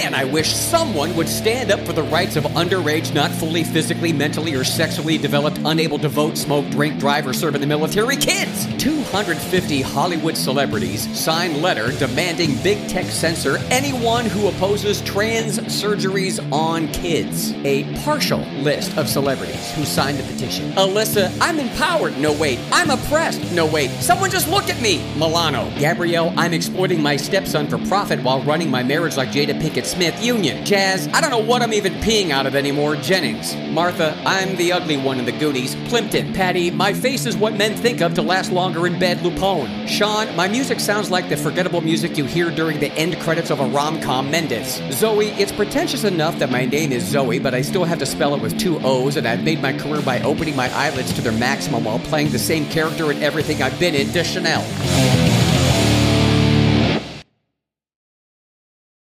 Man, I wish someone would stand up for the rights of underage, not fully physically, mentally, or sexually developed, unable to vote, smoke, drink, drive, or serve in the military kids. 250 Hollywood celebrities signed letter demanding big tech censor anyone who opposes trans surgeries on kids. A partial list of celebrities who signed the petition. Alyssa, I'm empowered. No, wait. I'm oppressed. No, wait. Someone just look at me. Milano. Gabrielle, I'm exploiting my stepson for profit while running my marriage like Jada Pinkett Smith. Union. Jazz, I don't know what I'm even peeing out of anymore. Jennings. Martha, I'm the ugly one in the Goonies. Plimpton. Patti, my face is what men think of to last longer in bed. LuPone. Shawn, my music sounds like the forgettable music you hear during the end credits of a rom com. Mendes. Zooey, it's pretentious enough that my name is Zoe, but I still have to spell it with two O's, and I've made my career by opening my eyelids to their maximum while playing the same character in everything I've been in. Deschanel.